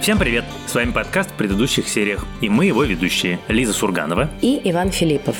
Всем привет! С вами подкаст в предыдущих сериях, и мы его ведущие Лиза Сурганова и Иван Филиппов.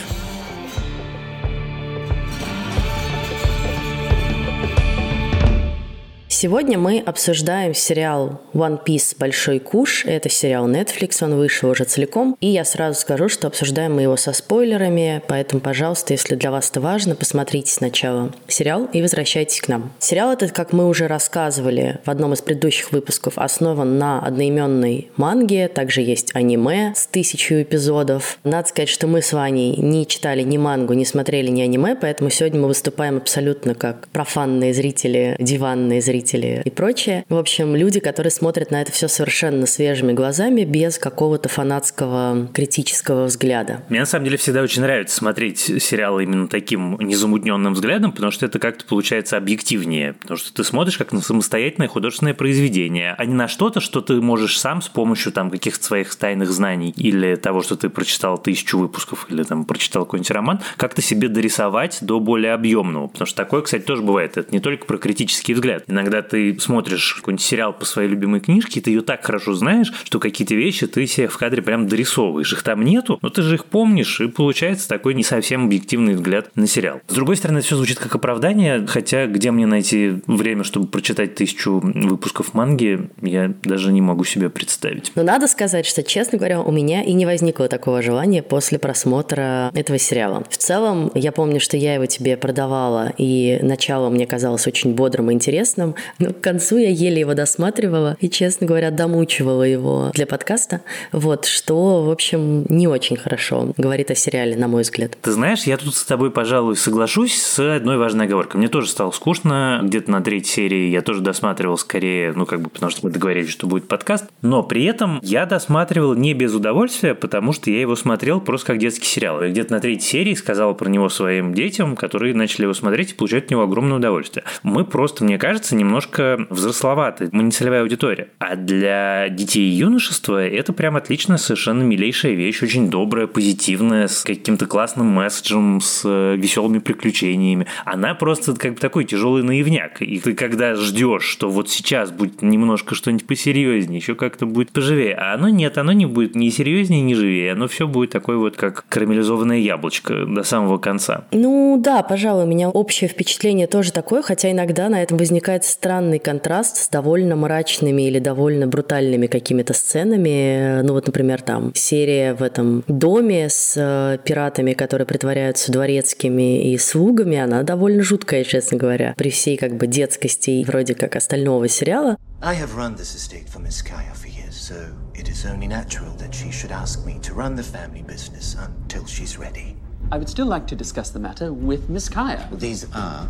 Сегодня мы обсуждаем сериал One Piece Большой Куш. Это сериал Netflix, он вышел уже целиком. И я сразу скажу, что обсуждаем мы его со спойлерами, поэтому, пожалуйста, если для вас это важно, посмотрите сначала сериал и возвращайтесь к нам. Сериал этот, как мы уже рассказывали в одном из предыдущих выпусков, основан на одноименной манге, также есть аниме с тысячу эпизодов. Надо сказать, что мы с Ваней не читали ни мангу, не смотрели ни аниме, поэтому сегодня мы выступаем абсолютно как профанные зрители, диванные зрители родители и прочее. В общем, люди, которые смотрят на это все совершенно свежими глазами, без какого-то фанатского критического взгляда. Мне на самом деле всегда очень нравится смотреть сериалы именно таким незамутненным взглядом, потому что это как-то получается объективнее. Потому что ты смотришь как на самостоятельное художественное произведение, а не на что-то, что ты можешь сам с помощью там каких-то своих тайных знаний или того, что ты прочитал тысячу выпусков или там прочитал какой-нибудь роман, как-то себе дорисовать до более объемного. Потому что такое, кстати, тоже бывает. Это не только про критический взгляд. Иногда ты смотришь какой-нибудь сериал по своей любимой книжке, ты ее так хорошо знаешь, что какие-то вещи ты себе в кадре прям дорисовываешь. Их там нету, но ты же их помнишь, и получается такой не совсем объективный взгляд на сериал. С другой стороны, это все звучит как оправдание, хотя где мне найти время, чтобы прочитать тысячу выпусков манги, я даже не могу себе представить. Но надо сказать, что, честно говоря, у меня и не возникло такого желания после просмотра этого сериала. В целом, я помню, что я его тебе продавала, и начало мне казалось очень бодрым и интересным, но к концу я еле его досматривала и, честно говоря, домучивала его для подкаста. Вот, что, в общем, не очень хорошо говорит о сериале, на мой взгляд. Ты знаешь, я тут с тобой, пожалуй, соглашусь с одной важной оговоркой. Мне тоже стало скучно. Где-то на третьей серии я тоже досматривал скорее, ну, как бы, потому что мы договорились, что будет подкаст. Но при этом я досматривал не без удовольствия, потому что я его смотрел просто как детский сериал. Я где-то на третьей серии сказал про него своим детям, которые начали его смотреть и получать от него огромное удовольствие. Мы просто, мне кажется, немного немножко взрословатый, мы не целевая аудитория. А для детей и юношества это прям отличная, совершенно милейшая вещь, очень добрая, позитивная, с каким-то классным месседжем, с э, веселыми приключениями. Она просто как бы такой тяжелый наивняк. И ты когда ждешь, что вот сейчас будет немножко что-нибудь посерьезнее, еще как-то будет поживее, а оно нет, оно не будет ни серьезнее, ни живее, оно все будет такое вот как карамелизованное яблочко до самого конца. Ну да, пожалуй, у меня общее впечатление тоже такое, хотя иногда на этом возникает странный контраст с довольно мрачными или довольно брутальными какими-то сценами. Ну вот, например, там серия в этом доме с э, пиратами, которые притворяются дворецкими и слугами, она довольно жуткая, честно говоря, при всей как бы детскости вроде как остального сериала. I have run this estate for Miss Kaya for years, so it is only natural that she should ask me to run the family business until she's ready. I would still like to discuss the matter with Miss Kaya. These are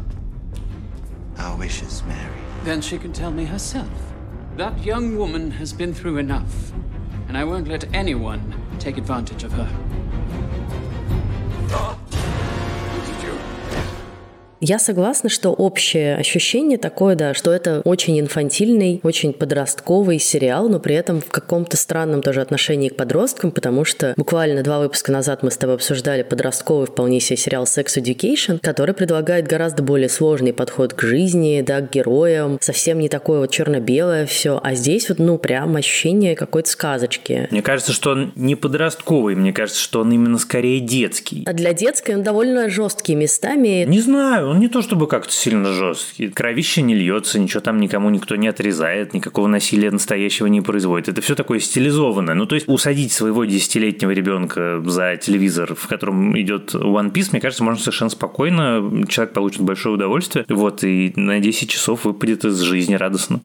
our wishes, Mary. Then she can tell me herself. That young woman has been through enough, and I won't let anyone take advantage of her. Я согласна, что общее ощущение такое, да, что это очень инфантильный, очень подростковый сериал, но при этом в каком-то странном тоже отношении к подросткам, потому что буквально два выпуска назад мы с тобой обсуждали подростковый вполне себе сериал Sex Education, который предлагает гораздо более сложный подход к жизни, да, к героям, совсем не такое вот черно-белое все, а здесь вот, ну, прям ощущение какой-то сказочки. Мне кажется, что он не подростковый, мне кажется, что он именно скорее детский. А для детской он довольно жесткий местами. Не знаю, он не то чтобы как-то сильно жесткий. Кровище не льется, ничего там никому никто не отрезает, никакого насилия настоящего не производит. Это все такое стилизованное. Ну, то есть усадить своего десятилетнего ребенка за телевизор, в котором идет One Piece, мне кажется, можно совершенно спокойно. Человек получит большое удовольствие. Вот, и на 10 часов выпадет из жизни радостно.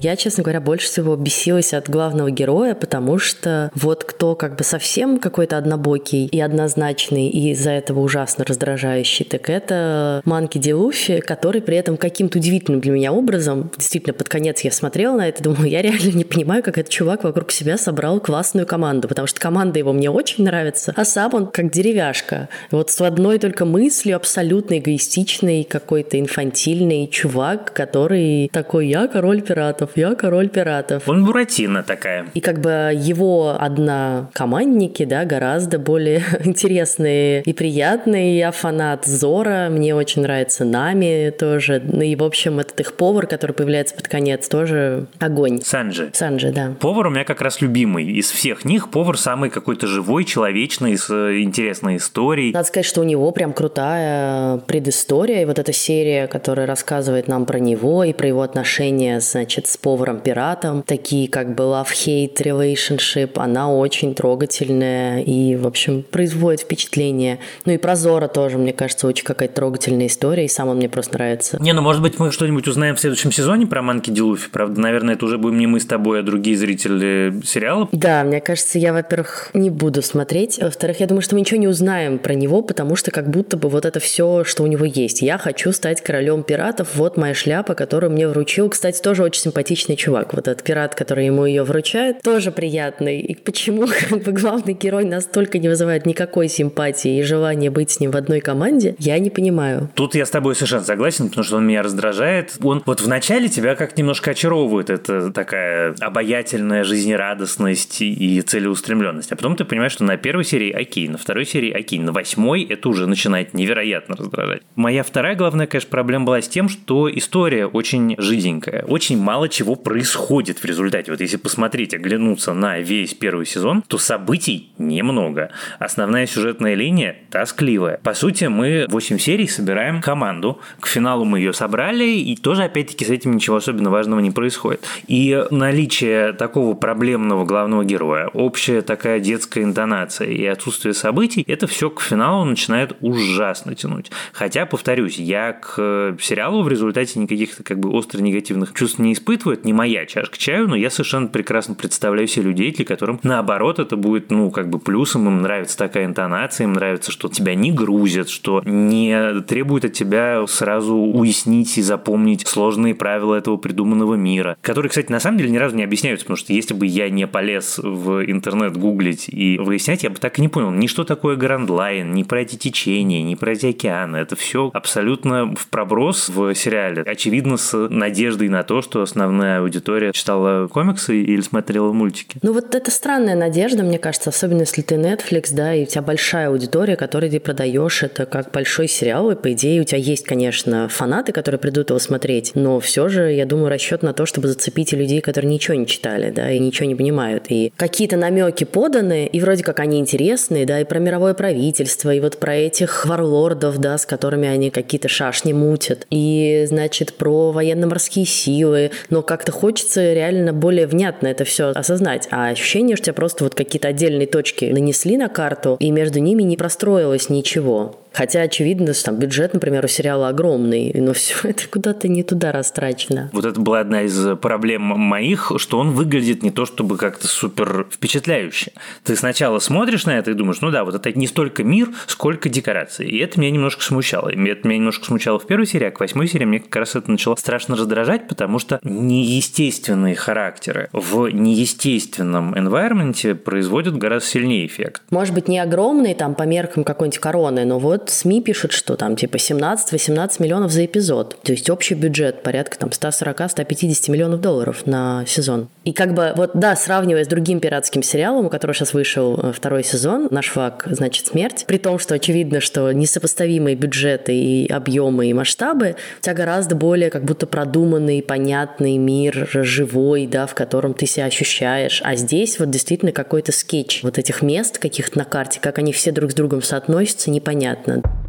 Я, честно говоря, больше всего бесилась от главного героя, потому что вот кто как бы совсем какой-то однобокий и однозначный, и из-за этого ужасно раздражающий, так это Манки Ди Луфи, который при этом каким-то удивительным для меня образом, действительно, под конец я смотрела на это, думаю, я реально не понимаю, как этот чувак вокруг себя собрал классную команду, потому что команда его мне очень нравится, а сам он как деревяшка. Вот с одной только мыслью абсолютно эгоистичный, какой-то инфантильный чувак, который такой, я король пиратов, пиратов. Я король пиратов. Он Буратино такая. И как бы его одна командники, да, гораздо более интересные и приятные. Я фанат Зора, мне очень нравится Нами тоже. Ну и, в общем, этот их повар, который появляется под конец, тоже огонь. Санджи. Санджи, да. Повар у меня как раз любимый. Из всех них повар самый какой-то живой, человечный, с э, интересной историей. Надо сказать, что у него прям крутая предыстория. И вот эта серия, которая рассказывает нам про него и про его отношения, значит, с поваром-пиратом, такие как бы love-hate relationship, она очень трогательная и, в общем, производит впечатление. Ну и про Зора тоже, мне кажется, очень какая-то трогательная история, и сам он мне просто нравится. Не, ну может быть мы что-нибудь узнаем в следующем сезоне про Манки Дилуфи, правда, наверное, это уже будем не мы с тобой, а другие зрители сериала. Да, мне кажется, я, во-первых, не буду смотреть, во-вторых, я думаю, что мы ничего не узнаем про него, потому что как будто бы вот это все, что у него есть. Я хочу стать королем пиратов, вот моя шляпа, которую мне вручил. Кстати, тоже очень симпатичный чувак. Вот этот пират, который ему ее вручает, тоже приятный. И почему как бы главный герой настолько не вызывает никакой симпатии и желания быть с ним в одной команде, я не понимаю. Тут я с тобой совершенно согласен, потому что он меня раздражает. Он вот вначале тебя как немножко очаровывает. Это такая обаятельная жизнерадостность и целеустремленность. А потом ты понимаешь, что на первой серии окей, на второй серии окей, на восьмой это уже начинает невероятно раздражать. Моя вторая главная, конечно, проблема была с тем, что история очень жиденькая. Очень мало чего происходит в результате. Вот если посмотреть, оглянуться на весь первый сезон, то событий немного. Основная сюжетная линия тоскливая. По сути, мы 8 серий собираем команду. К финалу мы ее собрали, и тоже, опять-таки, с этим ничего особенно важного не происходит. И наличие такого проблемного главного героя, общая такая детская интонация и отсутствие событий, это все к финалу начинает ужасно тянуть. Хотя, повторюсь, я к сериалу в результате никаких как бы остро негативных чувств не испытываю. Это не моя чашка чаю, но я совершенно прекрасно представляю себе людей, для которым наоборот это будет, ну, как бы плюсом, им нравится такая интонация, им нравится, что тебя не грузят, что не требует от тебя сразу уяснить и запомнить сложные правила этого придуманного мира, которые, кстати, на самом деле ни разу не объясняются, потому что если бы я не полез в интернет гуглить и выяснять, я бы так и не понял ни что такое Грандлайн, ни про эти течения, ни про эти океаны. Это все абсолютно в проброс в сериале. Очевидно, с надеждой на то, что основная аудитория читала комиксы или смотрела мультики. Ну вот это странная надежда, мне кажется, особенно если ты Netflix, да, и у тебя большая аудитория, которой ты продаешь это как большой сериал, и по идее у тебя есть, конечно, фанаты, которые придут его смотреть, но все же, я думаю, расчет на то, чтобы зацепить людей, которые ничего не читали, да, и ничего не понимают. И какие-то намеки поданы, и вроде как они интересные, да, и про мировое правительство, и вот про этих варлордов, да, с которыми они какие-то шашни мутят, и, значит, про военно-морские силы, но как-то хочется реально более внятно это все осознать. А ощущение, что тебя просто вот какие-то отдельные точки нанесли на карту, и между ними не простроилось ничего. Хотя очевидно, что там бюджет, например, у сериала огромный, но все это куда-то не туда растрачено. Вот это была одна из проблем моих, что он выглядит не то чтобы как-то супер впечатляюще. Ты сначала смотришь на это и думаешь, ну да, вот это не столько мир, сколько декорации. И это меня немножко смущало. И это меня немножко смущало в первой серии, а к восьмой серии мне как раз это начало страшно раздражать, потому что неестественные характеры в неестественном environment производят гораздо сильнее эффект. Может быть, не огромный там по меркам какой-нибудь короны, но вот СМИ пишут, что там типа 17-18 миллионов за эпизод. То есть общий бюджет порядка там 140-150 миллионов долларов на сезон. И как бы вот да, сравнивая с другим пиратским сериалом, у которого сейчас вышел э, второй сезон, «Наш флаг значит смерть», при том, что очевидно, что несопоставимые бюджеты и объемы и масштабы, у тебя гораздо более как будто продуманный, понятный мир, живой, да, в котором ты себя ощущаешь. А здесь вот действительно какой-то скетч вот этих мест каких-то на карте, как они все друг с другом соотносятся, непонятно. Amen.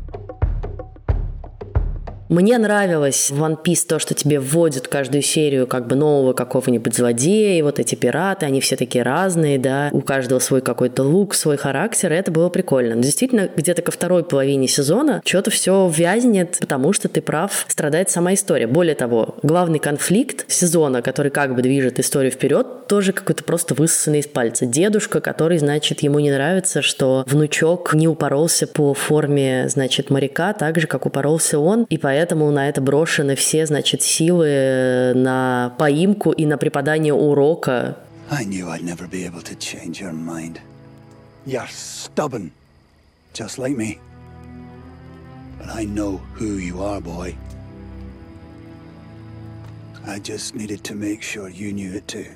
Мне нравилось в One Piece то, что тебе вводят каждую серию как бы нового какого-нибудь злодея, и вот эти пираты, они все такие разные, да, у каждого свой какой-то лук, свой характер, и это было прикольно. Но действительно, где-то ко второй половине сезона что-то все вязнет, потому что ты прав, страдает сама история. Более того, главный конфликт сезона, который как бы движет историю вперед, тоже какой-то просто высосанный из пальца. Дедушка, который, значит, ему не нравится, что внучок не упоролся по форме, значит, моряка, так же, как упоролся он, и поэтому поэтому на это брошены все, значит, силы э, на поимку и на преподание урока. I knew I'd never be able to change your mind. You're stubborn, just like me. But I know who you are, boy. I just needed to make sure you knew it too.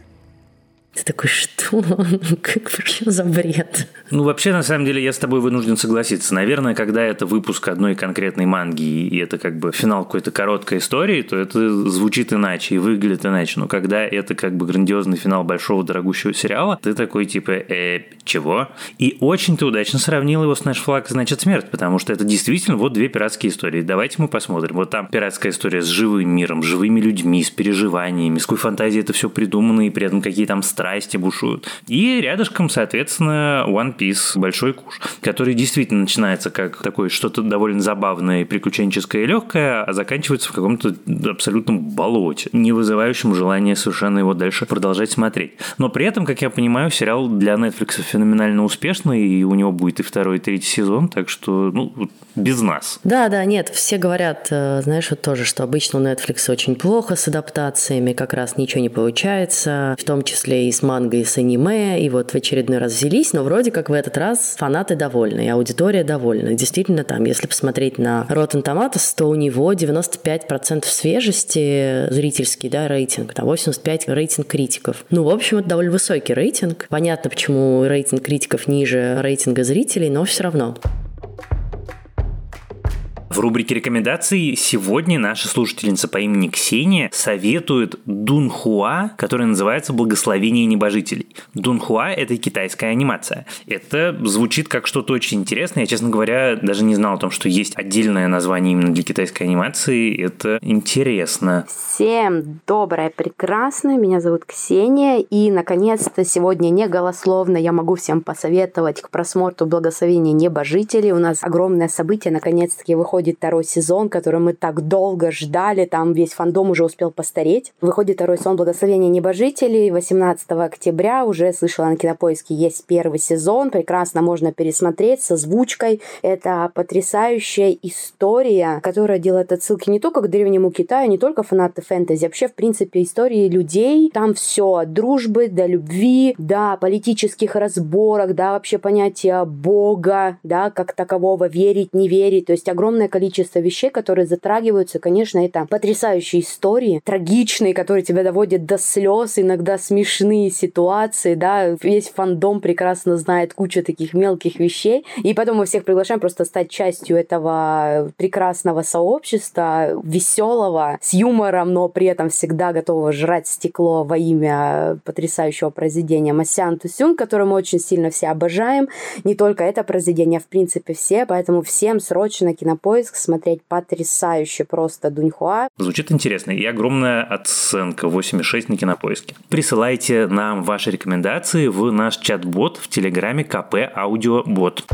Ты такой, что? Как, что за бред? Ну, вообще, на самом деле, я с тобой вынужден согласиться. Наверное, когда это выпуск одной конкретной манги, и это как бы финал какой-то короткой истории, то это звучит иначе и выглядит иначе. Но когда это как бы грандиозный финал большого дорогущего сериала, ты такой типа, э, чего? И очень ты удачно сравнил его с «Наш флаг значит смерть», потому что это действительно вот две пиратские истории. Давайте мы посмотрим. Вот там пиратская история с живым миром, живыми людьми, с переживаниями, с какой фантазией это все придумано, и при этом какие там страсти бушуют. И рядышком, соответственно, One Piece «Большой куш», который действительно начинается как такое что-то довольно забавное, приключенческое и легкое, а заканчивается в каком-то абсолютном болоте, не вызывающем желания совершенно его дальше продолжать смотреть. Но при этом, как я понимаю, сериал для Netflix феноменально успешный, и у него будет и второй, и третий сезон, так что, ну, без нас. Да, да, нет, все говорят, э, знаешь, вот тоже, что обычно у Netflix очень плохо с адаптациями, как раз ничего не получается, в том числе и с манго, и с аниме, и вот в очередной раз взялись, но вроде как в этот раз фанаты довольны, и аудитория довольна. Действительно, там, если посмотреть на Rotten Tomatoes, то у него 95% свежести зрительский, да, рейтинг, там 85 рейтинг критиков. Ну, в общем, это довольно высокий рейтинг. Понятно, почему рейтинг критиков ниже рейтинга зрителей, но все равно. В рубрике рекомендаций сегодня наша слушательница по имени Ксения советует Дунхуа, который называется «Благословение небожителей». Дунхуа – это китайская анимация. Это звучит как что-то очень интересное. Я, честно говоря, даже не знал о том, что есть отдельное название именно для китайской анимации. Это интересно. Всем доброе, прекрасное. Меня зовут Ксения. И, наконец-то, сегодня не голословно я могу всем посоветовать к просмотру «Благословение небожителей». У нас огромное событие. Наконец-таки выходит выходит второй сезон, который мы так долго ждали, там весь фандом уже успел постареть. Выходит второй сезон «Благословения небожителей» 18 октября, уже слышала на Кинопоиске, есть первый сезон, прекрасно можно пересмотреть с озвучкой. Это потрясающая история, которая делает отсылки не только к древнему Китаю, не только фанаты фэнтези, вообще, в принципе, истории людей. Там все от дружбы до любви, до политических разборок, да, вообще понятия Бога, да, как такового, верить, не верить. То есть огромное количество вещей, которые затрагиваются. Конечно, это потрясающие истории, трагичные, которые тебя доводят до слез, иногда смешные ситуации, да, весь фандом прекрасно знает кучу таких мелких вещей, и потом мы всех приглашаем просто стать частью этого прекрасного сообщества, веселого, с юмором, но при этом всегда готового жрать стекло во имя потрясающего произведения Масян Тусюн, которое мы очень сильно все обожаем. Не только это произведение, а в принципе все, поэтому всем срочно кинопоиск поиск, смотреть потрясающе просто Дуньхуа. Звучит интересно. И огромная оценка 8,6 на кинопоиске. Присылайте нам ваши рекомендации в наш чат-бот в Телеграме КП Аудиобот.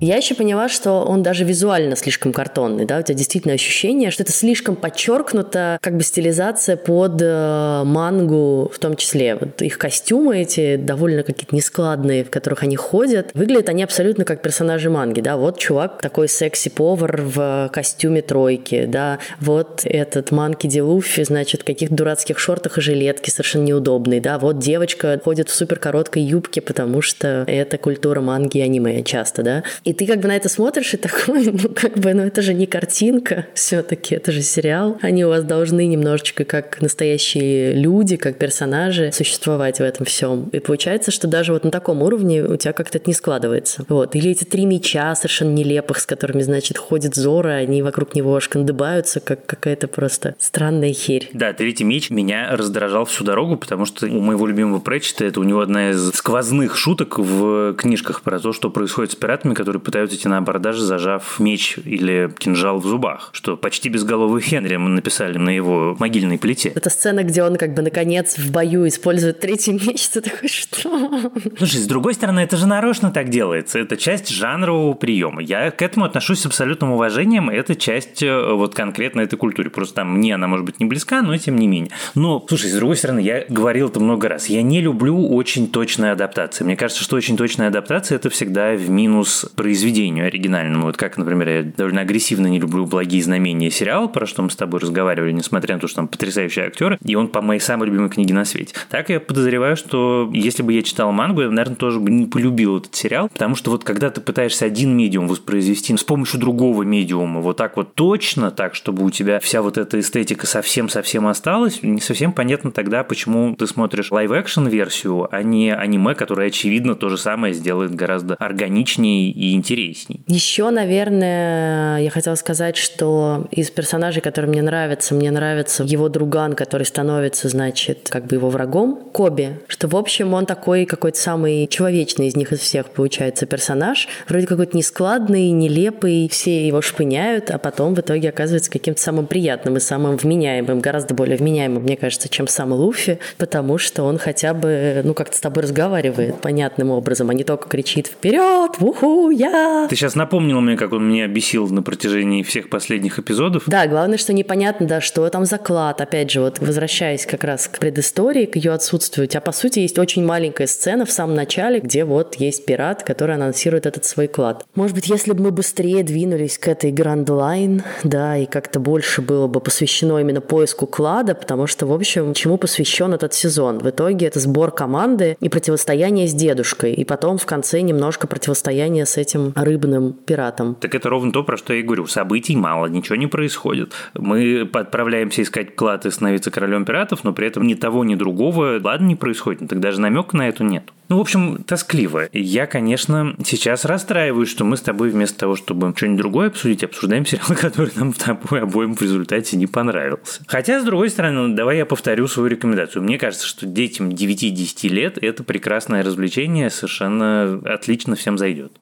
Я еще поняла, что он даже визуально слишком картонный, да, у тебя действительно ощущение, что это слишком подчеркнуто, как бы стилизация под э, мангу в том числе. Вот их костюмы эти довольно какие-то нескладные, в которых они ходят, выглядят они абсолютно как персонажи манги, да, вот чувак такой секси-повар в костюме тройки, да, вот этот манки Ди Луффи, значит, в каких-то дурацких шортах и жилетке совершенно неудобный, да, вот девочка ходит в супер короткой юбке, потому что это культура манги и аниме часто, да, и ты как бы на это смотришь и такой, ну как бы, ну это же не картинка все-таки, это же сериал. Они у вас должны немножечко как настоящие люди, как персонажи существовать в этом всем. И получается, что даже вот на таком уровне у тебя как-то это не складывается. Вот. Или эти три меча совершенно нелепых, с которыми, значит, ходит Зора, они вокруг него шкандыбаются, как какая-то просто странная херь. Да, третий меч меня раздражал всю дорогу, потому что у моего любимого Претчета это у него одна из сквозных шуток в книжках про то, что происходит с пиратами, которые пытаются идти на абордаж, зажав меч или кинжал в зубах, что почти безголовый Хенри мы написали на его могильной плите. Это сцена, где он как бы наконец в бою использует третий меч, ты такой, что? Слушай, с другой стороны, это же нарочно так делается, это часть жанрового приема. Я к этому отношусь с абсолютным уважением, это часть э, вот конкретно этой культуры. Просто там мне она может быть не близка, но тем не менее. Но, слушай, с другой стороны, я говорил это много раз, я не люблю очень точные адаптации. Мне кажется, что очень точная адаптация это всегда в минус произведению оригинальному. Вот как, например, я довольно агрессивно не люблю «Благие знамения» сериал, про что мы с тобой разговаривали, несмотря на то, что там потрясающие актеры, и он по моей самой любимой книге на свете. Так я подозреваю, что если бы я читал мангу, я, наверное, тоже бы не полюбил этот сериал, потому что вот когда ты пытаешься один медиум воспроизвести с помощью другого медиума, вот так вот точно, так, чтобы у тебя вся вот эта эстетика совсем-совсем осталась, не совсем понятно тогда, почему ты смотришь live-action версию, а не аниме, которое, очевидно, то же самое сделает гораздо органичнее и интересней. Еще, наверное, я хотела сказать, что из персонажей, которые мне нравятся, мне нравится его друган, который становится, значит, как бы его врагом, Коби, что, в общем, он такой какой-то самый человечный из них из всех, получается, персонаж, вроде какой-то нескладный, нелепый, все его шпыняют, а потом в итоге оказывается каким-то самым приятным и самым вменяемым, гораздо более вменяемым, мне кажется, чем сам Луфи, потому что он хотя бы, ну, как-то с тобой разговаривает понятным образом, а не только кричит «Вперед! Уху! Я!» Ты сейчас напомнил мне, как он меня бесил на протяжении всех последних эпизодов. Да, главное, что непонятно, да, что там заклад. Опять же, вот возвращаясь как раз к предыстории, к ее отсутствию, у тебя, по сути, есть очень маленькая сцена в самом начале, где вот есть пират, который анонсирует этот свой клад. Может быть, если бы мы быстрее двинулись к этой Line, да, и как-то больше было бы посвящено именно поиску клада, потому что, в общем, чему посвящен этот сезон? В итоге это сбор команды и противостояние с дедушкой, и потом в конце немножко противостояние с этим рыбным пиратом. Так это ровно то, про что я и говорю. Событий мало, ничего не происходит. Мы отправляемся искать клад и становиться королем пиратов, но при этом ни того, ни другого ладно не происходит. Ну, так даже намека на это нет. Ну, в общем, тоскливо. Я, конечно, сейчас расстраиваюсь, что мы с тобой вместо того, чтобы что-нибудь другое обсудить, обсуждаем сериал, который нам с тобой обоим в результате не понравился. Хотя, с другой стороны, давай я повторю свою рекомендацию. Мне кажется, что детям 9-10 лет это прекрасное развлечение, совершенно отлично всем зайдет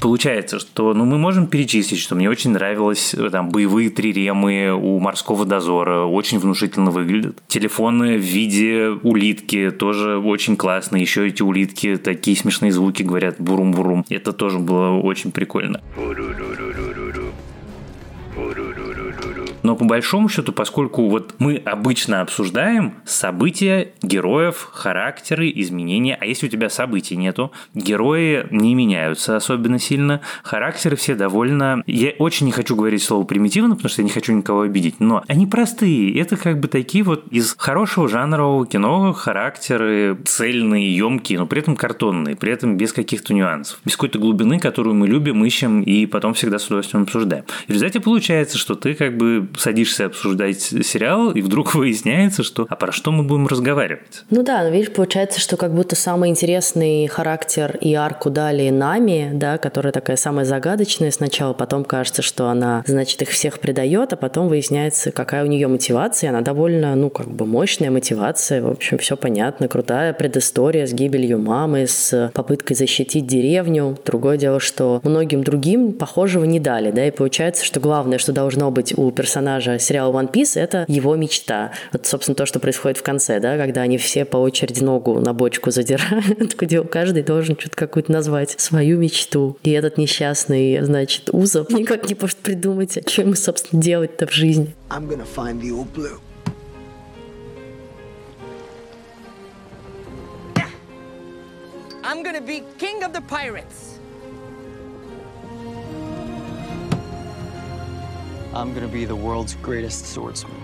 получается, что ну, мы можем перечислить, что мне очень нравилось э, там боевые триремы у морского дозора, очень внушительно выглядят. Телефоны в виде улитки тоже очень классно. Еще эти улитки такие смешные звуки говорят бурум-бурум. Это тоже было очень прикольно. Но по большому счету, поскольку вот мы обычно обсуждаем события, героев, характеры, изменения, а если у тебя событий нету, герои не меняются особенно сильно, характеры все довольно... Я очень не хочу говорить слово примитивно, потому что я не хочу никого обидеть, но они простые. Это как бы такие вот из хорошего жанрового кино характеры цельные, емкие, но при этом картонные, при этом без каких-то нюансов, без какой-то глубины, которую мы любим, ищем и потом всегда с удовольствием обсуждаем. И в результате получается, что ты как бы садишься обсуждать сериал, и вдруг выясняется, что а про что мы будем разговаривать? Ну да, но видишь, получается, что как будто самый интересный характер и арку дали Нами, да, которая такая самая загадочная сначала, потом кажется, что она, значит, их всех предает, а потом выясняется, какая у нее мотивация, она довольно, ну, как бы мощная мотивация, в общем, все понятно, крутая предыстория с гибелью мамы, с попыткой защитить деревню. Другое дело, что многим другим похожего не дали, да, и получается, что главное, что должно быть у персонажа персонажа сериала One Piece — это его мечта. Вот, собственно, то, что происходит в конце, да, когда они все по очереди ногу на бочку задирают, где каждый должен что-то какую-то назвать свою мечту. И этот несчастный, значит, Узов никак не может придумать, а что ему, собственно, делать-то в жизни. I'm gonna find the old blue. I'm gonna be king of the pirates. I'm gonna be the world's greatest swordsman.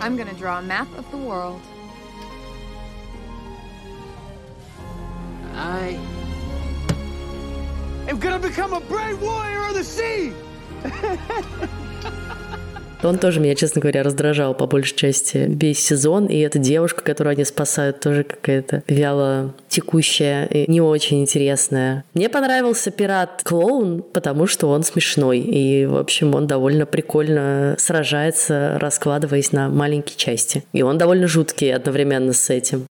I'm gonna draw a map of the world. I am gonna become a brave warrior of the sea! Он тоже меня, честно говоря, раздражал по большей части весь сезон. И эта девушка, которую они спасают, тоже какая-то вяло текущая и не очень интересная. Мне понравился пират-клоун, потому что он смешной. И, в общем, он довольно прикольно сражается, раскладываясь на маленькие части. И он довольно жуткий одновременно с этим.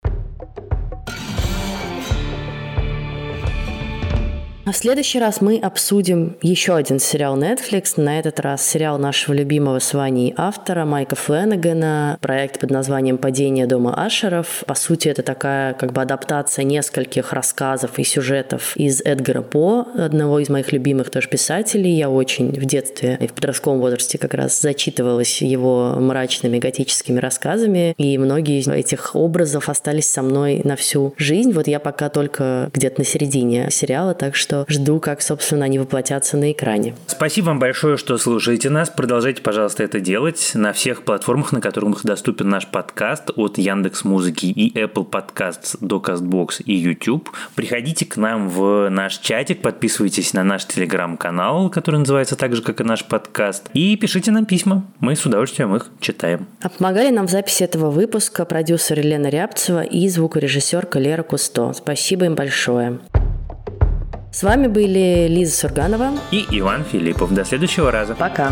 А в следующий раз мы обсудим еще один сериал Netflix, на этот раз сериал нашего любимого с Ваней автора Майка Фленнегана, проект под названием «Падение дома Ашеров». По сути, это такая как бы адаптация нескольких рассказов и сюжетов из Эдгара По, одного из моих любимых тоже писателей. Я очень в детстве и в подростковом возрасте как раз зачитывалась его мрачными готическими рассказами, и многие из этих образов остались со мной на всю жизнь. Вот я пока только где-то на середине сериала, так что жду, как, собственно, они воплотятся на экране. Спасибо вам большое, что слушаете нас. Продолжайте, пожалуйста, это делать на всех платформах, на которых доступен наш подкаст от Яндекс Музыки и Apple Podcasts до Castbox и YouTube. Приходите к нам в наш чатик, подписывайтесь на наш телеграм-канал, который называется так же, как и наш подкаст, и пишите нам письма. Мы с удовольствием их читаем. А помогали нам в записи этого выпуска продюсер Елена Рябцева и звукорежиссерка Лера Кусто. Спасибо им большое. С вами были Лиза Сурганова и Иван Филиппов. До следующего раза. Пока.